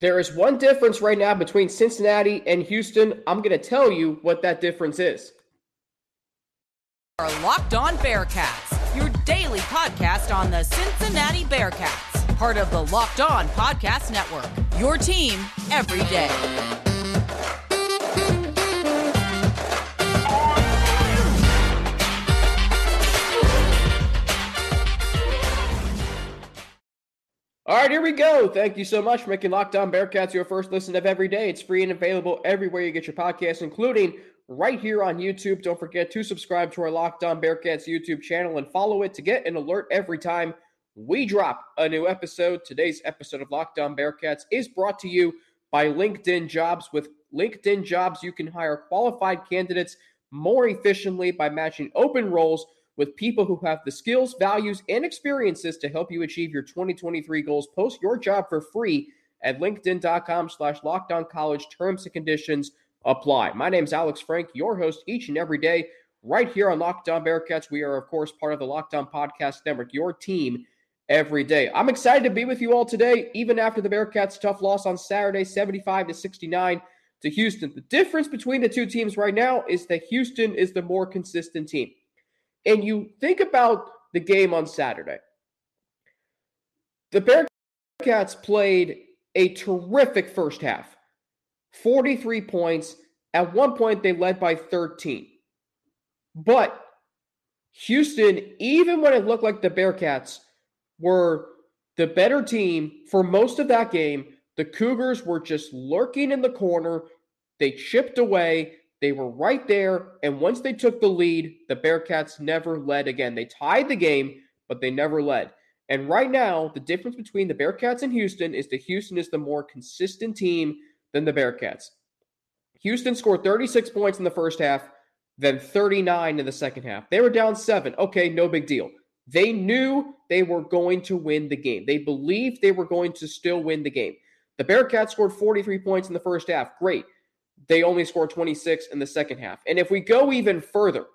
There is one difference right now between Cincinnati and Houston. I'm going to tell you what that difference is. Our Locked On Bearcats, your daily podcast on the Cincinnati Bearcats, part of the Locked On Podcast Network. Your team every day. All right, here we go. Thank you so much for making Locked On Bearcats your first listen of every day. It's free and available everywhere you get your podcasts, including right here on YouTube. Don't forget to subscribe to our Locked On Bearcats YouTube channel and follow it to get an alert every time we drop a new episode. Today's episode of Locked On Bearcats is brought to you by LinkedIn Jobs. With LinkedIn Jobs, you can hire qualified candidates more efficiently by matching open roles with people who have the skills, values, and experiences to help you achieve your 2023 goals. Post your job for free at linkedin.com slash locked on college. Terms and conditions apply. My name is Alex Frank, your host each and every day right here on Locked On Bearcats. We are, of course, part of the Locked On Podcast Network, your team every day. I'm excited to be with you all today, even after the Bearcats' tough loss on Saturday, 75 to 69 to Houston. The difference between the two teams right now is that Houston is the more consistent team and you think about the game on Saturday, the Bearcats played a terrific first half 43 points. At one point, they led by 13. But Houston, even when it looked like the Bearcats were the better team for most of that game, the Cougars were just lurking in the corner. They chipped away. They were right there. And once they took the lead, the Bearcats never led again. They tied the game, but they never led. And right now, the difference between the Bearcats and Houston is that Houston is the more consistent team than the Bearcats. Houston scored 36 points in the first half, then 39 in the second half. They were down seven. Okay, no big deal. They knew they were going to win the game. They believed they were going to still win the game. The Bearcats scored 43 points in the first half. Great. They only scored 26 in the second half. And if we go even further,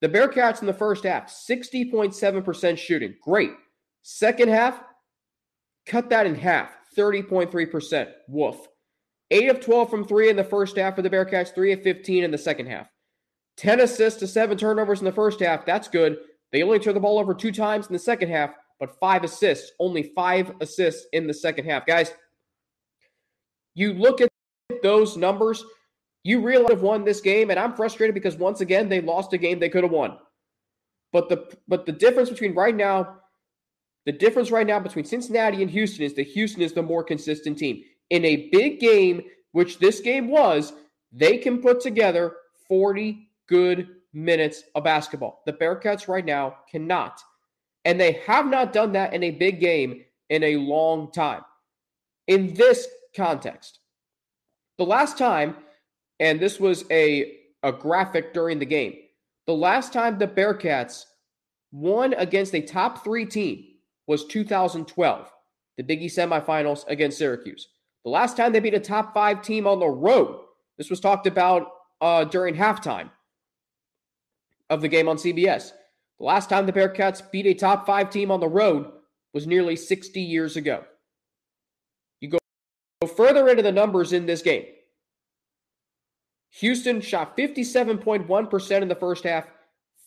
the Bearcats in the first half, 60.7% shooting. Great. Second half, cut that in half, 30.3%. Woof. 8 of 12 from 3 in the first half for the Bearcats, 3 of 15 in the second half. 10 assists to 7 turnovers in the first half. That's good. They only turned the ball over two times in the second half, but 5 assists. Only 5 assists in the second half. Guys, you look at those numbers, you really have won this game, and I'm frustrated because once again they lost a game they could have won. But the but the difference between right now, the difference right now between Cincinnati and Houston is that Houston is the more consistent team. In a big game, which this game was, they can put together 40 good minutes of basketball. The Bearcats right now cannot. And they have not done that in a big game in a long time. In this context, the last time and this was a, a graphic during the game. The last time the Bearcats won against a top three team was 2012, the Big East semifinals against Syracuse. The last time they beat a top five team on the road, this was talked about uh, during halftime of the game on CBS. The last time the Bearcats beat a top five team on the road was nearly 60 years ago. You go further into the numbers in this game. Houston shot 57.1% in the first half,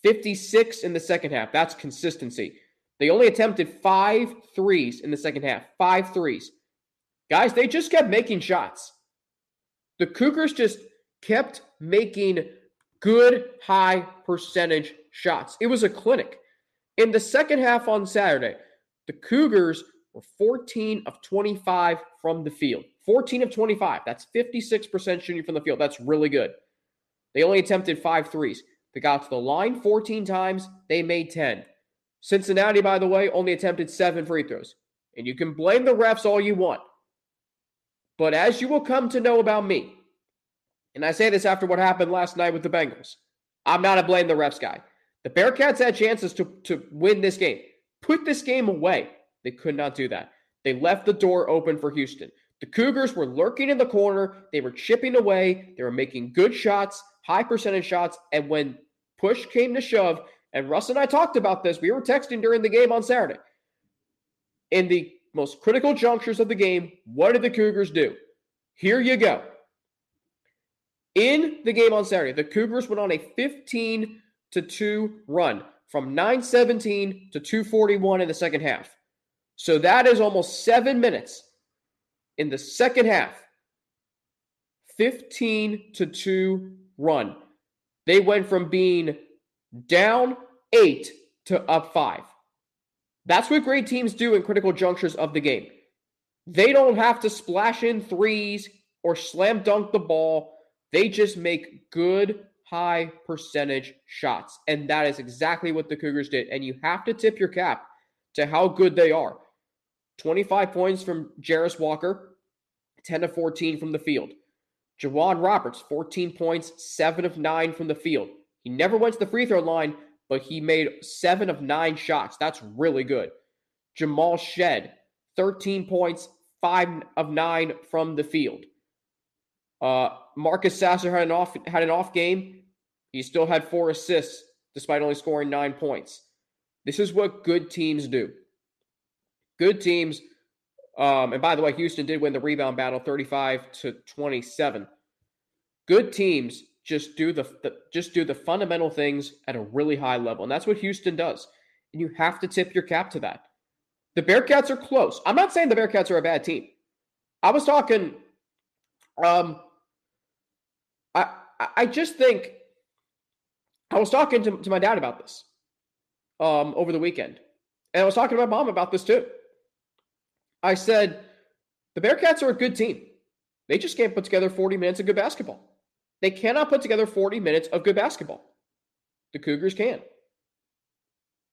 56 in the second half. That's consistency. They only attempted five threes in the second half. Five threes. Guys, they just kept making shots. The Cougars just kept making good high percentage shots. It was a clinic. In the second half on Saturday, the Cougars were 14 of 25 from the field. 14 of 25. That's 56% shooting from the field. That's really good. They only attempted five threes. They got to the line 14 times. They made 10. Cincinnati, by the way, only attempted seven free throws. And you can blame the refs all you want. But as you will come to know about me, and I say this after what happened last night with the Bengals, I'm not a blame the refs guy. The Bearcats had chances to, to win this game. Put this game away. They could not do that. They left the door open for Houston. The Cougars were lurking in the corner. They were chipping away. They were making good shots, high percentage shots. And when push came to shove, and Russ and I talked about this, we were texting during the game on Saturday. In the most critical junctures of the game, what did the Cougars do? Here you go. In the game on Saturday, the Cougars went on a 15 to 2 run from 917 to 241 in the second half. So that is almost seven minutes in the second half. 15 to 2 run. They went from being down eight to up five. That's what great teams do in critical junctures of the game. They don't have to splash in threes or slam dunk the ball. They just make good, high percentage shots. And that is exactly what the Cougars did. And you have to tip your cap to how good they are. 25 points from Jarace Walker, 10 to 14 from the field. J'Wan Roberts, 14 points, 7 of 9 from the field. He never went to the free throw line, but he made 7 of 9 shots. That's really good. Jamal Shead, 13 points, 5 of 9 from the field. Uh, Marcus Sasser had an off had an off game. He still had four assists despite only scoring nine points. This is what good teams do. Good teams um, and by the way, Houston did win the rebound battle 35 to 27. Good teams just do the, the, just do the fundamental things at a really high level. And that's what Houston does. And you have to tip your cap to that. The Bearcats are close. I'm not saying the Bearcats are a bad team. I was talking um I I just think I was talking to, to my dad about this um over the weekend. And I was talking to my mom about this too. I said, the Bearcats are a good team. They just can't put together 40 minutes of good basketball. They cannot put together 40 minutes of good basketball. The Cougars can.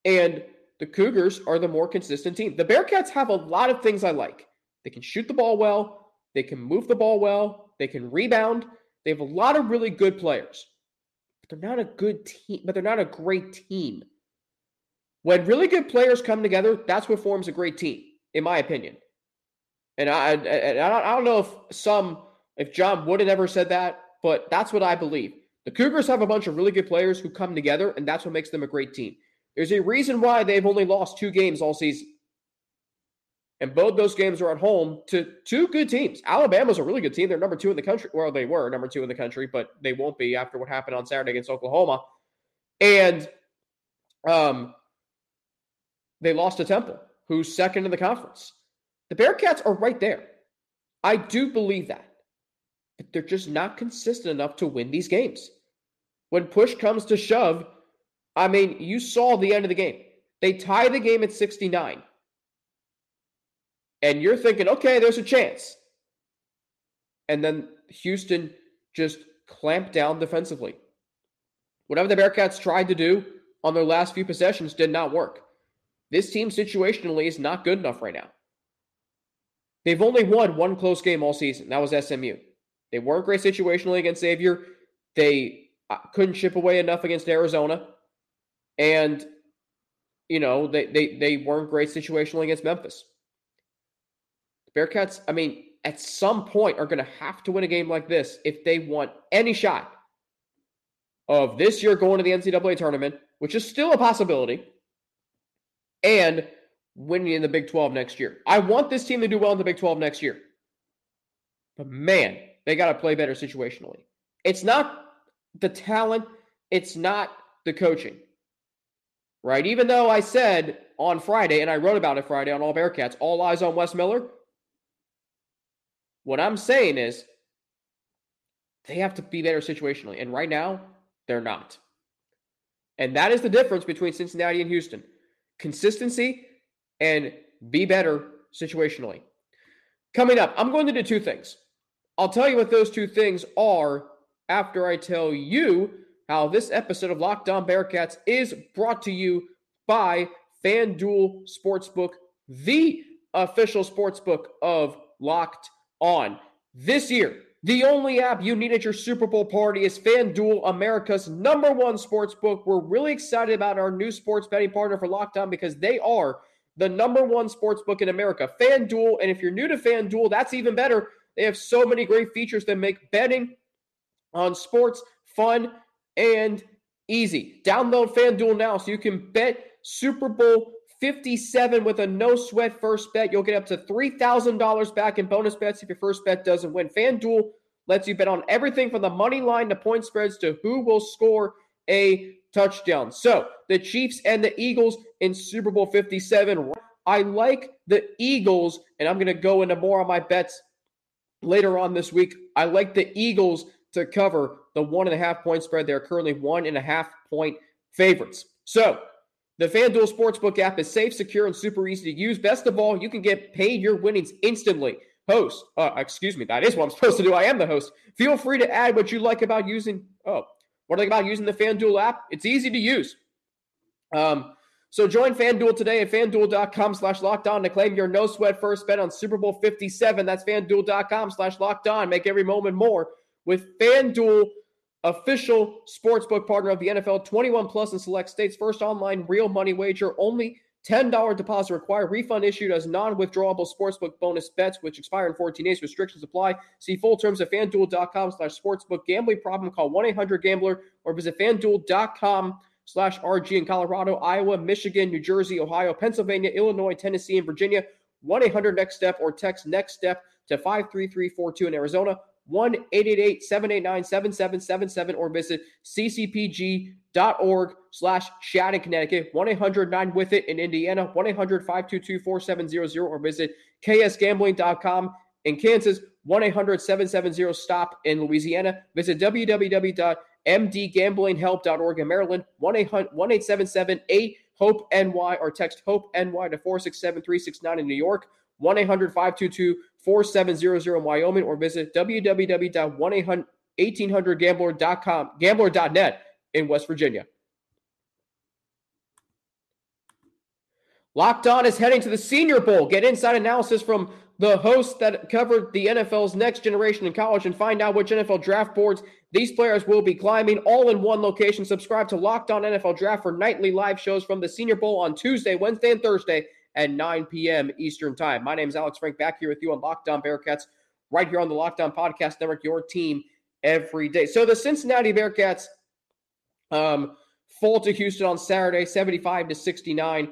And the Cougars are the more consistent team. The Bearcats have a lot of things I like. They can shoot the ball well, they can move the ball well, they can rebound. They have a lot of really good players. But they're not a good team, but they're not a great team. When really good players come together, that's what forms a great team, in my opinion. And I, and I don't know if some, if John Wooden ever said that, but that's what I believe. The Cougars have a bunch of really good players who come together, and that's what makes them a great team. There's a reason why they've only lost two games all season. And both those games are at home to two good teams. Alabama's a really good team. They're number two in the country. Well, they were number two in the country, but they won't be after what happened on Saturday against Oklahoma. And um, they lost to Temple, who's second in the conference. The Bearcats are right there. I do believe that. But they're just not consistent enough to win these games. When push comes to shove, I mean, you saw the end of the game. They tie the game at 69. And you're thinking, okay, there's a chance. And then Houston just clamped down defensively. Whatever the Bearcats tried to do on their last few possessions did not work. This team situationally is not good enough right now. They've only won one close game all season. That was SMU. They weren't great situationally against Xavier. They uh, couldn't chip away enough against Arizona. And, you know, they, they, they weren't great situationally against Memphis. The Bearcats, I mean, at some point are going to have to win a game like this if they want any shot of this year going to the NCAA tournament, which is still a possibility, and winning in the Big 12 next year. I want this team to do well in the Big 12 next year. But man, they got to play better situationally. It's not the talent, it's not the coaching. Right? Even though I said on Friday, and I wrote about it Friday on All Bearcats, all eyes on Wes Miller. What I'm saying is they have to be better situationally. And right now, they're not. And that is the difference between Cincinnati and Houston. Consistency and be better situationally. Coming up, I'm going to do two things. I'll tell you what those two things are after I tell you how this episode of Locked On Bearcats is brought to you by FanDuel Sportsbook, the official sportsbook of Locked On. This year, the only app you need at your Super Bowl party is FanDuel, America's number one sports book. We're really excited about our new sports betting partner for Locked On because they are the number one sports book in America, FanDuel. And if you're new to FanDuel, that's even better. They have so many great features that make betting on sports fun and easy. Download FanDuel now so you can bet Super Bowl 57 with a no sweat first bet. You'll get up to $3,000 back in bonus bets if your first bet doesn't win. FanDuel lets you bet on everything from the money line to point spreads to who will score a touchdown. So the Chiefs and the Eagles in Super Bowl 57. I like the Eagles, and I'm going to go into more on my bets later on this week. I like the Eagles to cover the one and a half point spread. They're currently one and a half point favorites. So the FanDuel Sportsbook app is safe, secure, and super easy to use. Best of all, you can get paid your winnings instantly. Host, uh, excuse me, that is what I'm supposed to do. I am the host. Feel free to add what you like about using. Oh, what like about using the FanDuel app? It's easy to use. Um, so join FanDuel today at fanduel.com slash locked on to claim your no sweat first bet on Super Bowl 57. That's fanduel.com slash locked on. Make every moment more with FanDuel, official sportsbook partner of the NFL, 21 plus in select states. First online real money wager, only $10 deposit required. Refund issued as non-withdrawable sportsbook bonus bets, which expire in 14 days. Restrictions apply. See full terms at fanduel.com slash sportsbook. Gambling problem, call 1-800-GAMBLER or visit fanduel.com slash RG in Colorado, Iowa, Michigan, New Jersey, Ohio, Pennsylvania, Illinois, Tennessee, and Virginia. 1-800-NEXT-STEP or text NEXT STEP to 53342 in Arizona. 1 789 7777 or visit ccpg.org slash chat in Connecticut, 1 800 9 with it in Indiana, 1 800 522 4700 or visit ksgambling.com in Kansas, 1 800 770 stop in Louisiana. Visit www.mdgamblinghelp.org in Maryland, 1 877 8 HOPE NY or text HOPE NY to 467 369 in New York, 1 800 522 4700 in Wyoming or visit www.1800gambler.com, gambler.net in West Virginia. Locked On is heading to the Senior Bowl. Get inside analysis from the hosts that covered the NFL's next generation in college and find out which NFL draft boards these players will be climbing all in one location. Subscribe to Locked On NFL Draft for nightly live shows from the Senior Bowl on Tuesday, Wednesday, and Thursday at 9 p.m. Eastern Time. My name is Alex Frank, back here with you on Locked On Bearcats, right here on the Locked On Podcast Network, your team every day. So the Cincinnati Bearcats um, fall to Houston on Saturday, 75 to 69.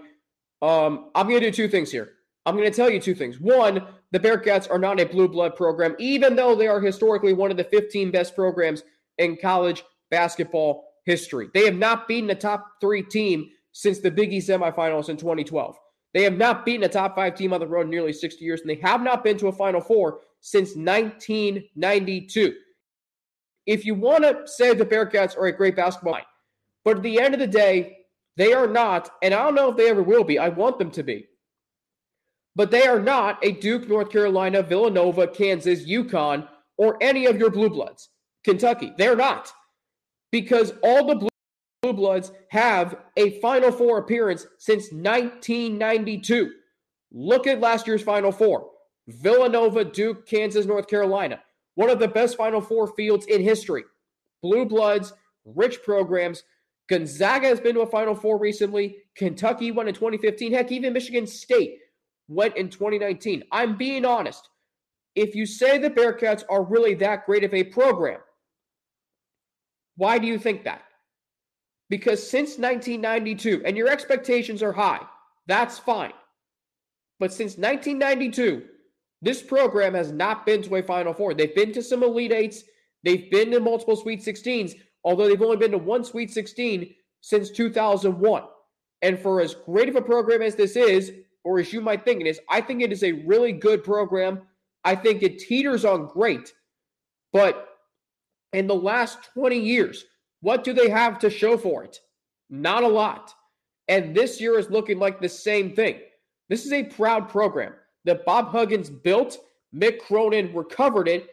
Um, I'm going to do two things here. I'm going to tell you two things. One, the Bearcats are not a blue blood program, even though they are historically one of the 15 best programs in college basketball history. They have not beaten a top three team since the Big East semifinals in 2012. They have not beaten a top five team on the road in nearly 60 years, and they have not been to a Final Four since 1992. If you want to say the Bearcats are a great basketball team, but at the end of the day, they are not, and I don't know if they ever will be. I want them to be. But they are not a Duke, North Carolina, Villanova, Kansas, UConn, or any of your blue bloods. Kentucky. They're not. Because all the blue Blue Bloods have a Final Four appearance since 1992. Look at last year's Final Four Villanova, Duke, Kansas, North Carolina. One of the best Final Four fields in history. Blue Bloods, rich programs. Gonzaga has been to a Final Four recently. Kentucky won in 2015. Heck, even Michigan State went in 2019. I'm being honest. If you say the Bearcats are really that great of a program, why do you think that? Because since 1992, and your expectations are high, that's fine. But since 1992, this program has not been to a Final Four. They've been to some Elite Eights, they've been to multiple Sweet 16s, although they've only been to one Sweet 16 since 2001. And for as great of a program as this is, or as you might think it is, I think it is a really good program. I think it teeters on great. But in the last 20 years, what do they have to show for it? Not a lot. And this year is looking like the same thing. This is a proud program that Bob Huggins built. Mick Cronin recovered it.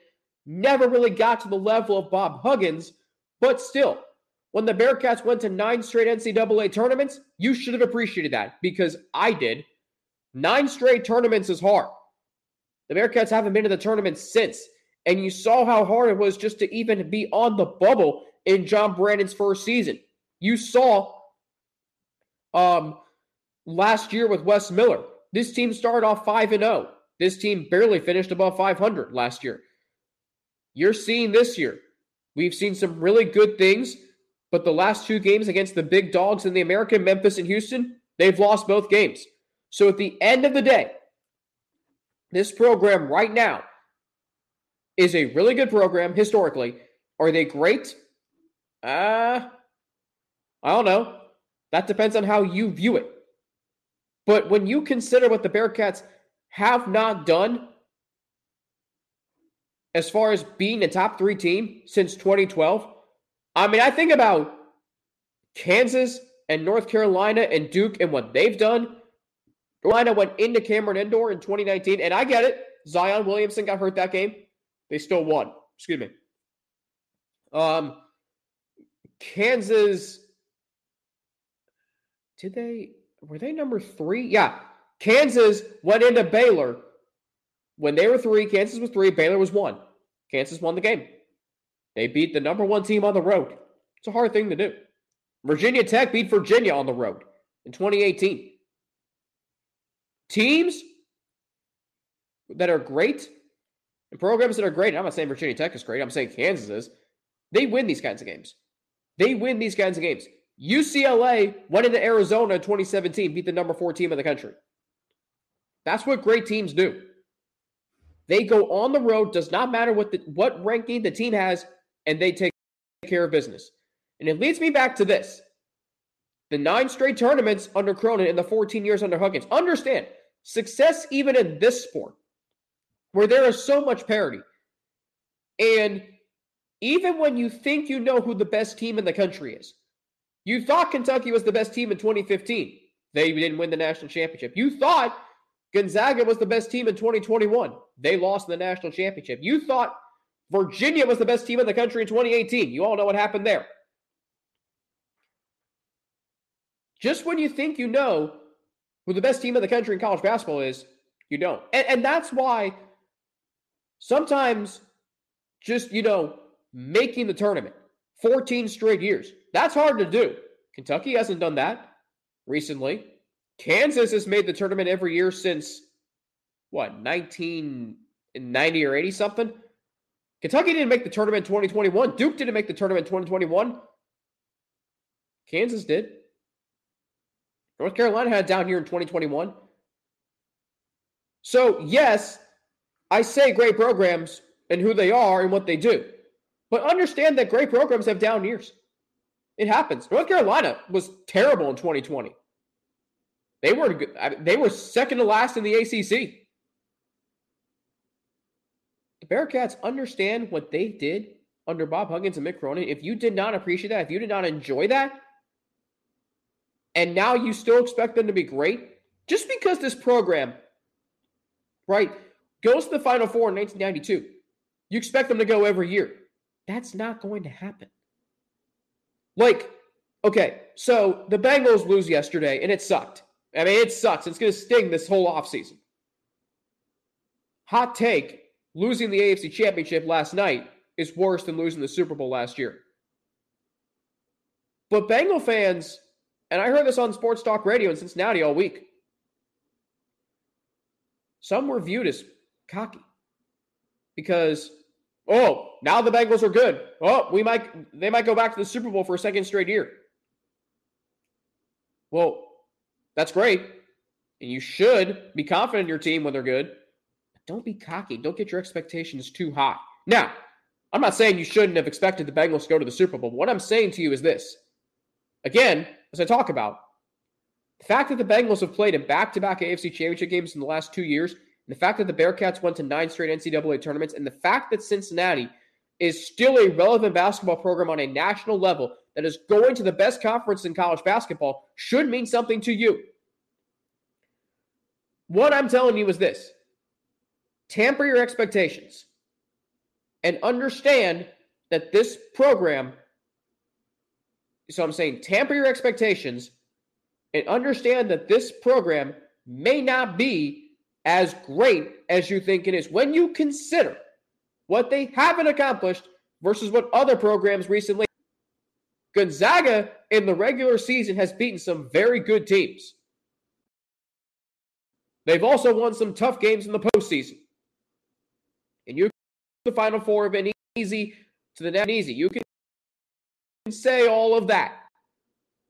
Never really got to the level of Bob Huggins, but still, when the Bearcats went to nine straight NCAA tournaments, you should have appreciated that because I did. Nine straight tournaments is hard. The Bearcats haven't been to the tournament since. And you saw how hard it was just to even be on the bubble in John Brannen's first season. You saw um, last year with Wes Miller. This team started off 5 and 0. This team barely finished above 500 last year. You're seeing this year. We've seen some really good things, but the last two games against the big dogs in the American, Memphis and Houston, They've lost both games. So at the end of the day, this program right now is a really good program historically. Are they great? Uh, I don't know. That depends on how you view it. But when you consider what the Bearcats have not done as far as being a top three team since 2012, I mean, I think about Kansas and North Carolina and Duke and what they've done. Carolina went into Cameron Indoor in 2019, and I get it. Zion Williamson got hurt that game. They still won. Excuse me. Um, Kansas. Did they? Were they number three? Yeah. Kansas went into Baylor. When they were three, Kansas was three, Baylor was one. Kansas won the game. They beat the number one team on the road. It's a hard thing to do. Virginia Tech beat Virginia on the road in 2018. Teams that are great and programs that are great, I'm not saying Virginia Tech is great, I'm saying Kansas is, they win these kinds of games. They win these kinds of games. UCLA went into Arizona in 2017, beat the number four team in the country. That's what great teams do. They go on the road, does not matter what the, what ranking the team has, and they take care of business. And it leads me back to this. The nine straight tournaments under Cronin and the 14 years under Huggins. Understand, success even in this sport, where there is so much parity. And even when you think you know who the best team in the country is, you thought Kentucky was the best team in 2015. They didn't win the national championship. You thought Gonzaga was the best team in 2021. They lost the national championship. You thought Virginia was the best team in the country in 2018. You all know what happened there. Just when you think you know who the best team in the country in college basketball is, you don't. And, and that's why sometimes just, you know, making the tournament 14 straight years, that's hard to do. Kentucky hasn't done that recently. Kansas has made the tournament every year since what, 1990 or 80 something? Kentucky didn't make the tournament in 2021. Duke didn't make the tournament in 2021. Kansas did. North Carolina had down here in 2021. So, yes, I say great programs and who they are and what they do. But understand that great programs have down years. It happens. North Carolina was terrible in 2020. They were they were second to last in the ACC. The Bearcats understand what they did under Bob Huggins and Mick Cronin. If you did not appreciate that, if you did not enjoy that, and now you still expect them to be great, just because this program, right, goes to the Final Four in 1992, you expect them to go every year. That's not going to happen. Like, okay, so the Bengals lose yesterday, and it sucked. I mean, it sucks. It's going to sting this whole offseason. Hot take losing the AFC Championship last night is worse than losing the Super Bowl last year. But Bengal fans, and I heard this on Sports Talk Radio in Cincinnati all week, some were viewed as cocky because, oh, now the Bengals are good. Oh, we might they might go back to the Super Bowl for a second straight year. Well, that's great. And you should be confident in your team when they're good. But don't be cocky. Don't get your expectations too high. Now, I'm not saying you shouldn't have expected the Bengals to go to the Super Bowl. What I'm saying to you is this. Again, as I talk about, the fact that the Bengals have played in back to back AFC championship games in the last two years, the fact that the Bearcats went to nine straight NCAA tournaments, and the fact that Cincinnati is still a relevant basketball program on a national level that is going to the best conference in college basketball should mean something to you. What I'm telling you is this tamper your expectations and understand that this program, so I'm saying tamper your expectations and understand that this program may not be as great as you think it is when you consider what they haven't accomplished versus what other programs recently Gonzaga in the regular season has beaten some very good teams. They've also won some tough games in the postseason. And you the Final Four have been easy to the net easy. You can say all of that.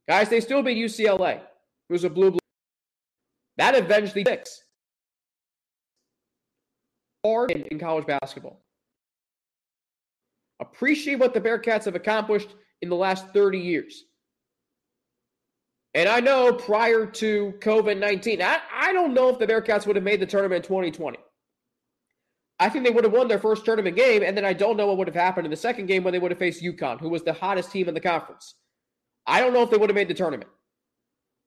Guys, they still beat UCLA. who's a blue blue. That avenged the six. Hard in, in college basketball. Appreciate what the Bearcats have accomplished in the last 30 years. And I know prior to COVID 19, I, I don't know if the Bearcats would have made the tournament in 2020. I think they would have won their first tournament game, and then I don't know what would have happened in the second game when they would have faced UConn, who was the hottest team in the conference. I don't know if they would have made the tournament.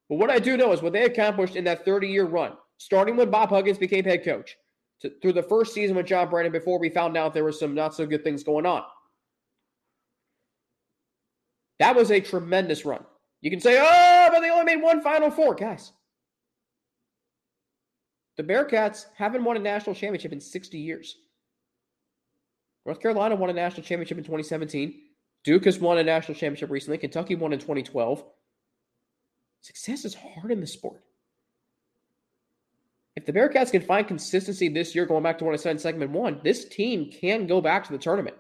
But what I do know is what they accomplished in that 30 year run, starting when Bob Huggins became head coach, to, through the first season with John Brannen before we found out there were some not so good things going on. That was a tremendous run. You can say, oh, but they only made one Final Four. Guys, the Bearcats haven't won a national championship in 60 years. North Carolina won a national championship in 2017. Duke has won a national championship recently. Kentucky won in 2012. Success is hard in the sport. If the Bearcats can find consistency this year, going back to what I said in segment one, this team can go back to the tournament.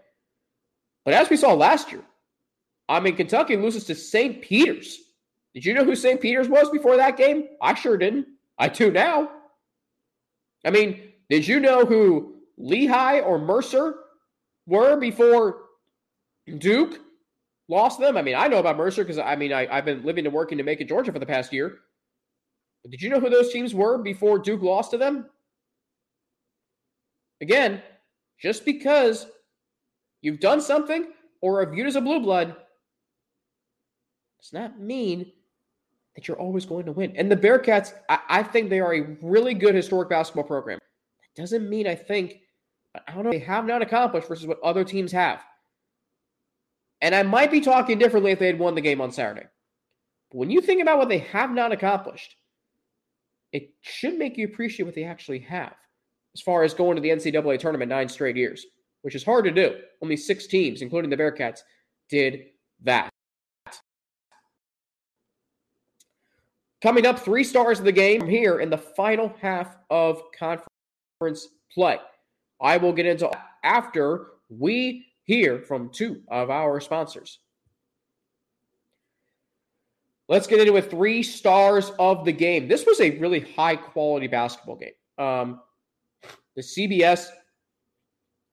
But as we saw last year, I mean, Kentucky loses to St. Peter's. Did you know who St. Peter's was before that game? I sure didn't. I do now. I mean, did you know who Lehigh or Mercer were before Duke lost them? I mean, I know about Mercer because I mean, I, have been living and working Macon Georgia for the past year. Did you know who those teams were before Duke lost to them? Again, just because you've done something or are viewed as a blue blood does not mean that you're always going to win. And the Bearcats, I, I think they are a really good historic basketball program. That doesn't mean I think, I don't know, they have not accomplished versus what other teams have. And I might be talking differently if they had won the game on Saturday. But when you think about what they have not accomplished, it should make you appreciate what they actually have as far as going to the NCAA tournament nine straight years, which is hard to do. Only six teams, including the Bearcats, did that. Coming up, three stars of the game here in the final half of conference play. I will get into after we hear from two of our sponsors. Let's get into it. Three stars of the game. This was a really high quality basketball game. Um, the CBS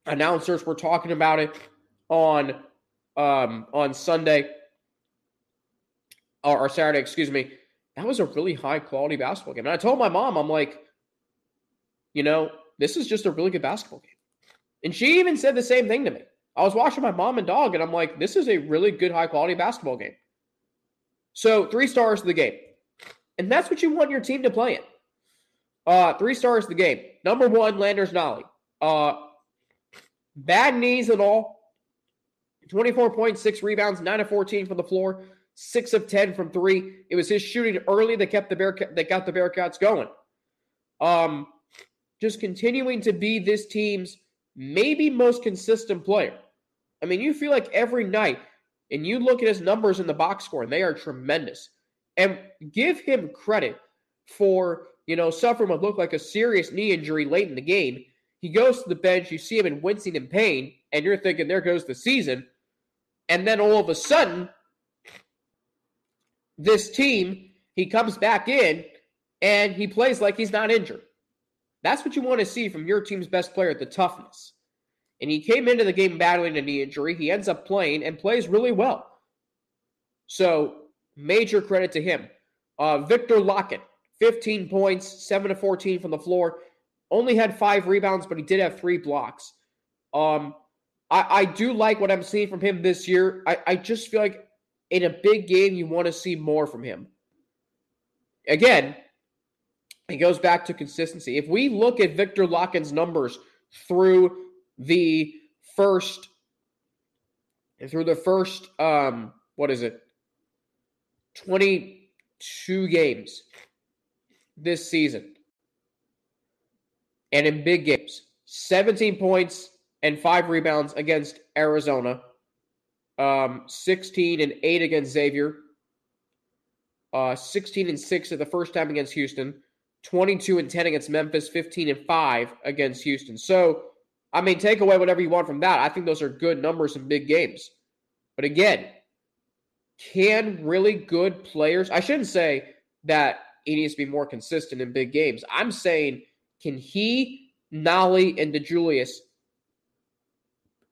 announcers were talking about it on um, on Sunday or, or Saturday, excuse me that was a really high quality basketball game. And I told my mom, I'm like, you know, this is just a really good basketball game. And she even said the same thing to me. I was watching my mom and dog, and I'm like, this is a really good, high quality basketball game. So, three stars of the game. And that's what you want your team to play in. Uh, three stars of the game. Number one, Landers Nolley. Uh, bad knees at all. 24.6 rebounds, 9 of 14 from the floor six of 10 from three. It was his shooting early that kept the Bear that got the Bearcats going. Um, just continuing to be this team's maybe most consistent player. I mean, you feel like every night, and you look at his numbers in the box score, and they are tremendous. And give him credit for, you know, suffering what looked like a serious knee injury late in the game. He goes to the bench, you see him in wincing in pain, and you're thinking, there goes the season. And then all of a sudden, this team, he comes back in and he plays like he's not injured. That's what you want to see from your team's best player, the toughness. And he came into the game battling a knee injury. He ends up playing and plays really well. So, major credit to him. Uh, Viktor Lakhin, 15 points, 7 to 14 from the floor. Only had five rebounds, but he did have three blocks. Um, I, I do like what I'm seeing from him this year. I, I just feel like in a big game, you want to see more from him. Again, it goes back to consistency. If we look at Viktor Lakhin's numbers through the first through the first um what is it 22 games this season and in big games 17 points and 5 rebounds against Arizona um, 16 and 8 against Xavier. Uh, 16 and 6 at the first time against Houston. 22 and 10 against Memphis. 15 and 5 against Houston. So, I mean, take away whatever you want from that. I think those are good numbers in big games. But again, can really good players, I shouldn't say that he needs to be more consistent in big games. I'm saying, can he, Nolley, and DeJulius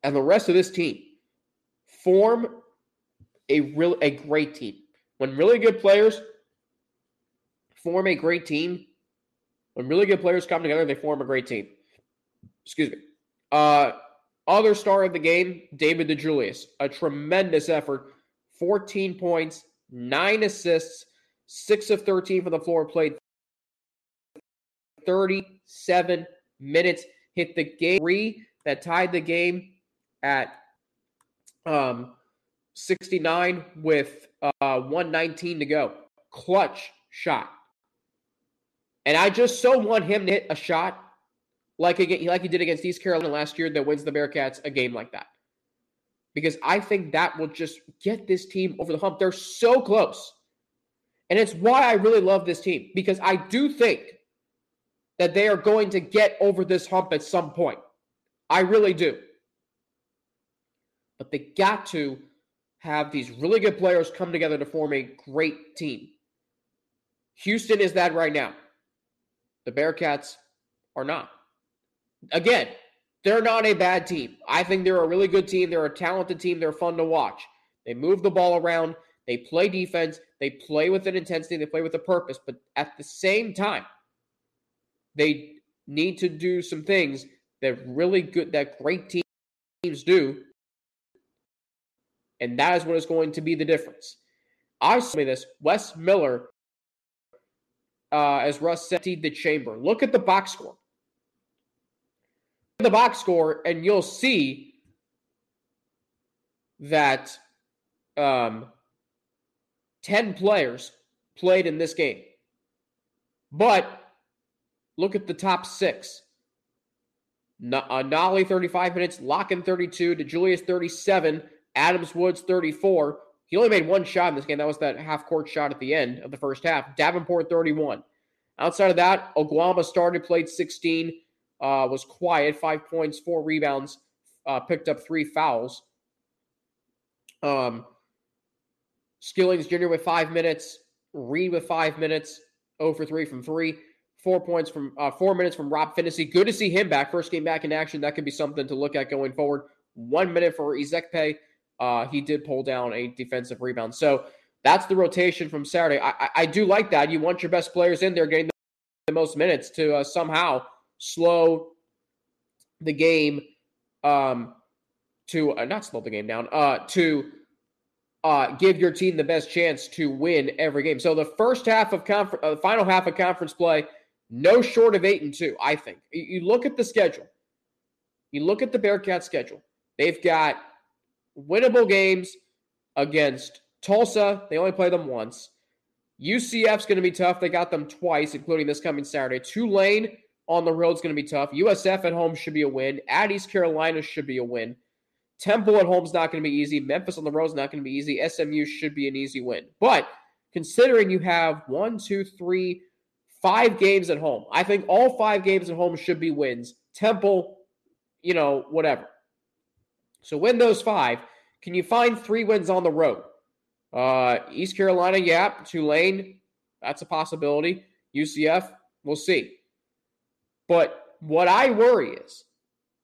and the rest of this team form a real a great team? When really good players form a great team, when really good players come together, they form a great team. Excuse me. Uh, other star of the game, David DeJulius. A tremendous effort. 14 points, nine assists, six of 13 from the floor, played 37 minutes, hit the game three that tied the game at um, 69 with uh, 119 to go. Clutch shot. And I just so want him to hit a shot like again, like he did against East Carolina last year that wins the Bearcats a game like that. Because I think that will just get this team over the hump. They're so close. And it's why I really love this team because I do think that they are going to get over this hump at some point. I really do. But they got to have these really good players come together to form a great team. Houston is that right now. The Bearcats are not. Again, they're not a bad team. I think they're a really good team. They're a talented team. They're fun to watch. They move the ball around. They play defense. They play with an intensity. They play with a purpose. But at the same time, they need to do some things that really good, that great teams do. And that is what is going to be the difference. I say this Wes Miller, uh, as Russ said, the chamber. Look at the box score the box score and you'll see that um, 10 players played in this game. But look at the top six. Uh, Nolley 35 minutes, Lakhin 32, DeJulius 37, Adams Woods 34. He only made one shot in this game. That was that half court shot at the end of the first half. Davenport 31. Outside of that, Oguama started, played 16 uh, was quiet, five points, four rebounds, uh, picked up three fouls. Um, Skillings Jr. with five minutes, Reed with five minutes, 0 for 3 from three, four points from uh, four minutes from Rob Phinisee. Good to see him back. First game back in action. That could be something to look at going forward. One minute for Ezekpe. Uh, he did pull down a defensive rebound. So that's the rotation from Saturday. I, I, I do like that. You want your best players in there getting the most minutes to uh, somehow slow the game um, to uh, not slow the game down uh, to uh, give your team the best chance to win every game. So the first half of conference, uh, the final half of conference play, no short of eight and two. I think you look at the schedule. You look at the Bearcats schedule. They've got winnable games against Tulsa. They only play them once. UCF's going to be tough. They got them twice, including this coming Saturday. Tulane on the road is going to be tough. USF at home should be a win. At East Carolina should be a win. Temple at home is not going to be easy. Memphis on the road is not going to be easy. SMU should be an easy win. But considering you have one, two, three, five games at home, I think all five games at home should be wins. Temple, you know, whatever. So win those five. Can you find three wins on the road? Uh, East Carolina, yeah. Tulane, that's a possibility. UCF, we'll see. But what I worry is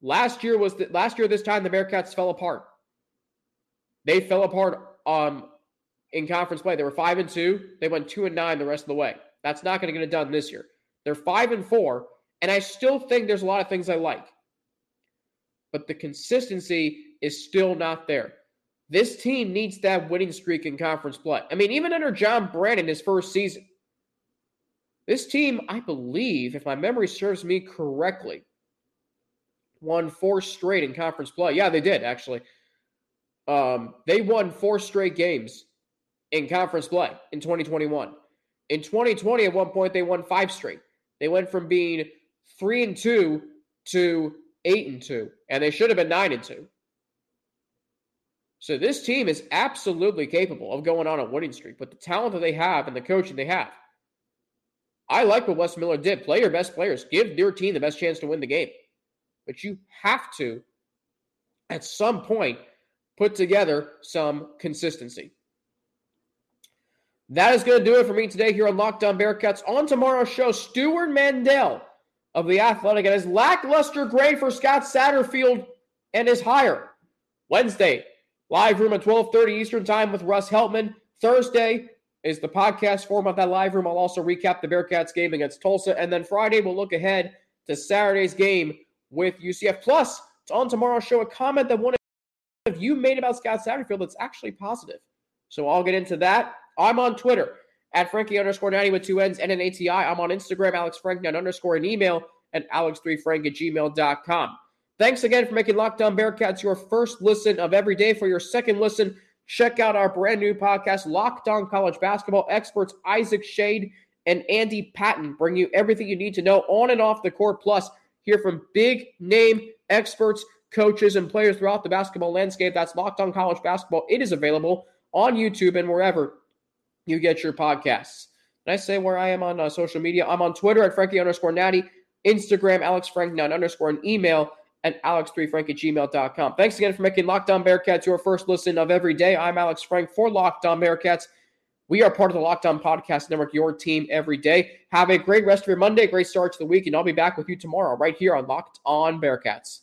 last year was last year this time the Bearcats fell apart. They fell apart um in conference play. They were five and two. They went two and nine the rest of the way. That's not going to get it done this year. They're five and four, and I still think there's a lot of things I like. But the consistency is still not there. This team needs that winning streak in conference play. I mean, even under John Brannen, his first season, this team, I believe, if my memory serves me correctly, won four straight in conference play. Yeah, they did actually. Um, they won four straight games in conference play in 2021. In 2020, at one point, they won five straight. They went from being three and two to eight and two, and they should have been nine and two. So this team is absolutely capable of going on a winning streak, but the talent that they have and the coaching they have I like what Wes Miller did. Play your best players. Give your team the best chance to win the game. But you have to, at some point, put together some consistency. That is going to do it for me today here on Locked On Bearcats. On tomorrow's show, Stewart Mandel of The Athletic and his lackluster grade for Scott Satterfield and his hire. Wednesday, live room at 12.30 Eastern Time with Russ Heltman. Thursday is the podcast form of that live room. I'll also recap the Bearcats game against Tulsa. And then Friday, we'll look ahead to Saturday's game with UCF. Plus, it's on tomorrow's show, a comment that one of you made about Scott Satterfield that's actually positive. So I'll get into that. I'm on Twitter at Frankie underscore 90 with two N's and an ATI. I'm on Instagram, Alex Frank9 underscore, an email at alex3frank at gmail.com. Thanks again for making Locked On Bearcats your first listen of every day. For your second listen, check out our brand new podcast, Locked On College Basketball. Experts Isaac Shade and Andy Patton bring you everything you need to know on and off the court. Plus, hear from big name experts, coaches, and players throughout the basketball landscape. That's Locked On College Basketball. It is available on YouTube and wherever you get your podcasts. I say where I am on uh, social media. I'm on Twitter at Frankie underscore Natty, Instagram, Alex Frank underscore, and email at alex3frank at gmail.com. Thanks again for making Locked On Bearcats your first listen of every day. I'm Alex Frank for Locked On Bearcats. We are part of the Locked On Podcast Network, your team every day. Have a great rest of your Monday, great start to the week, and I'll be back with you tomorrow right here on Locked On Bearcats.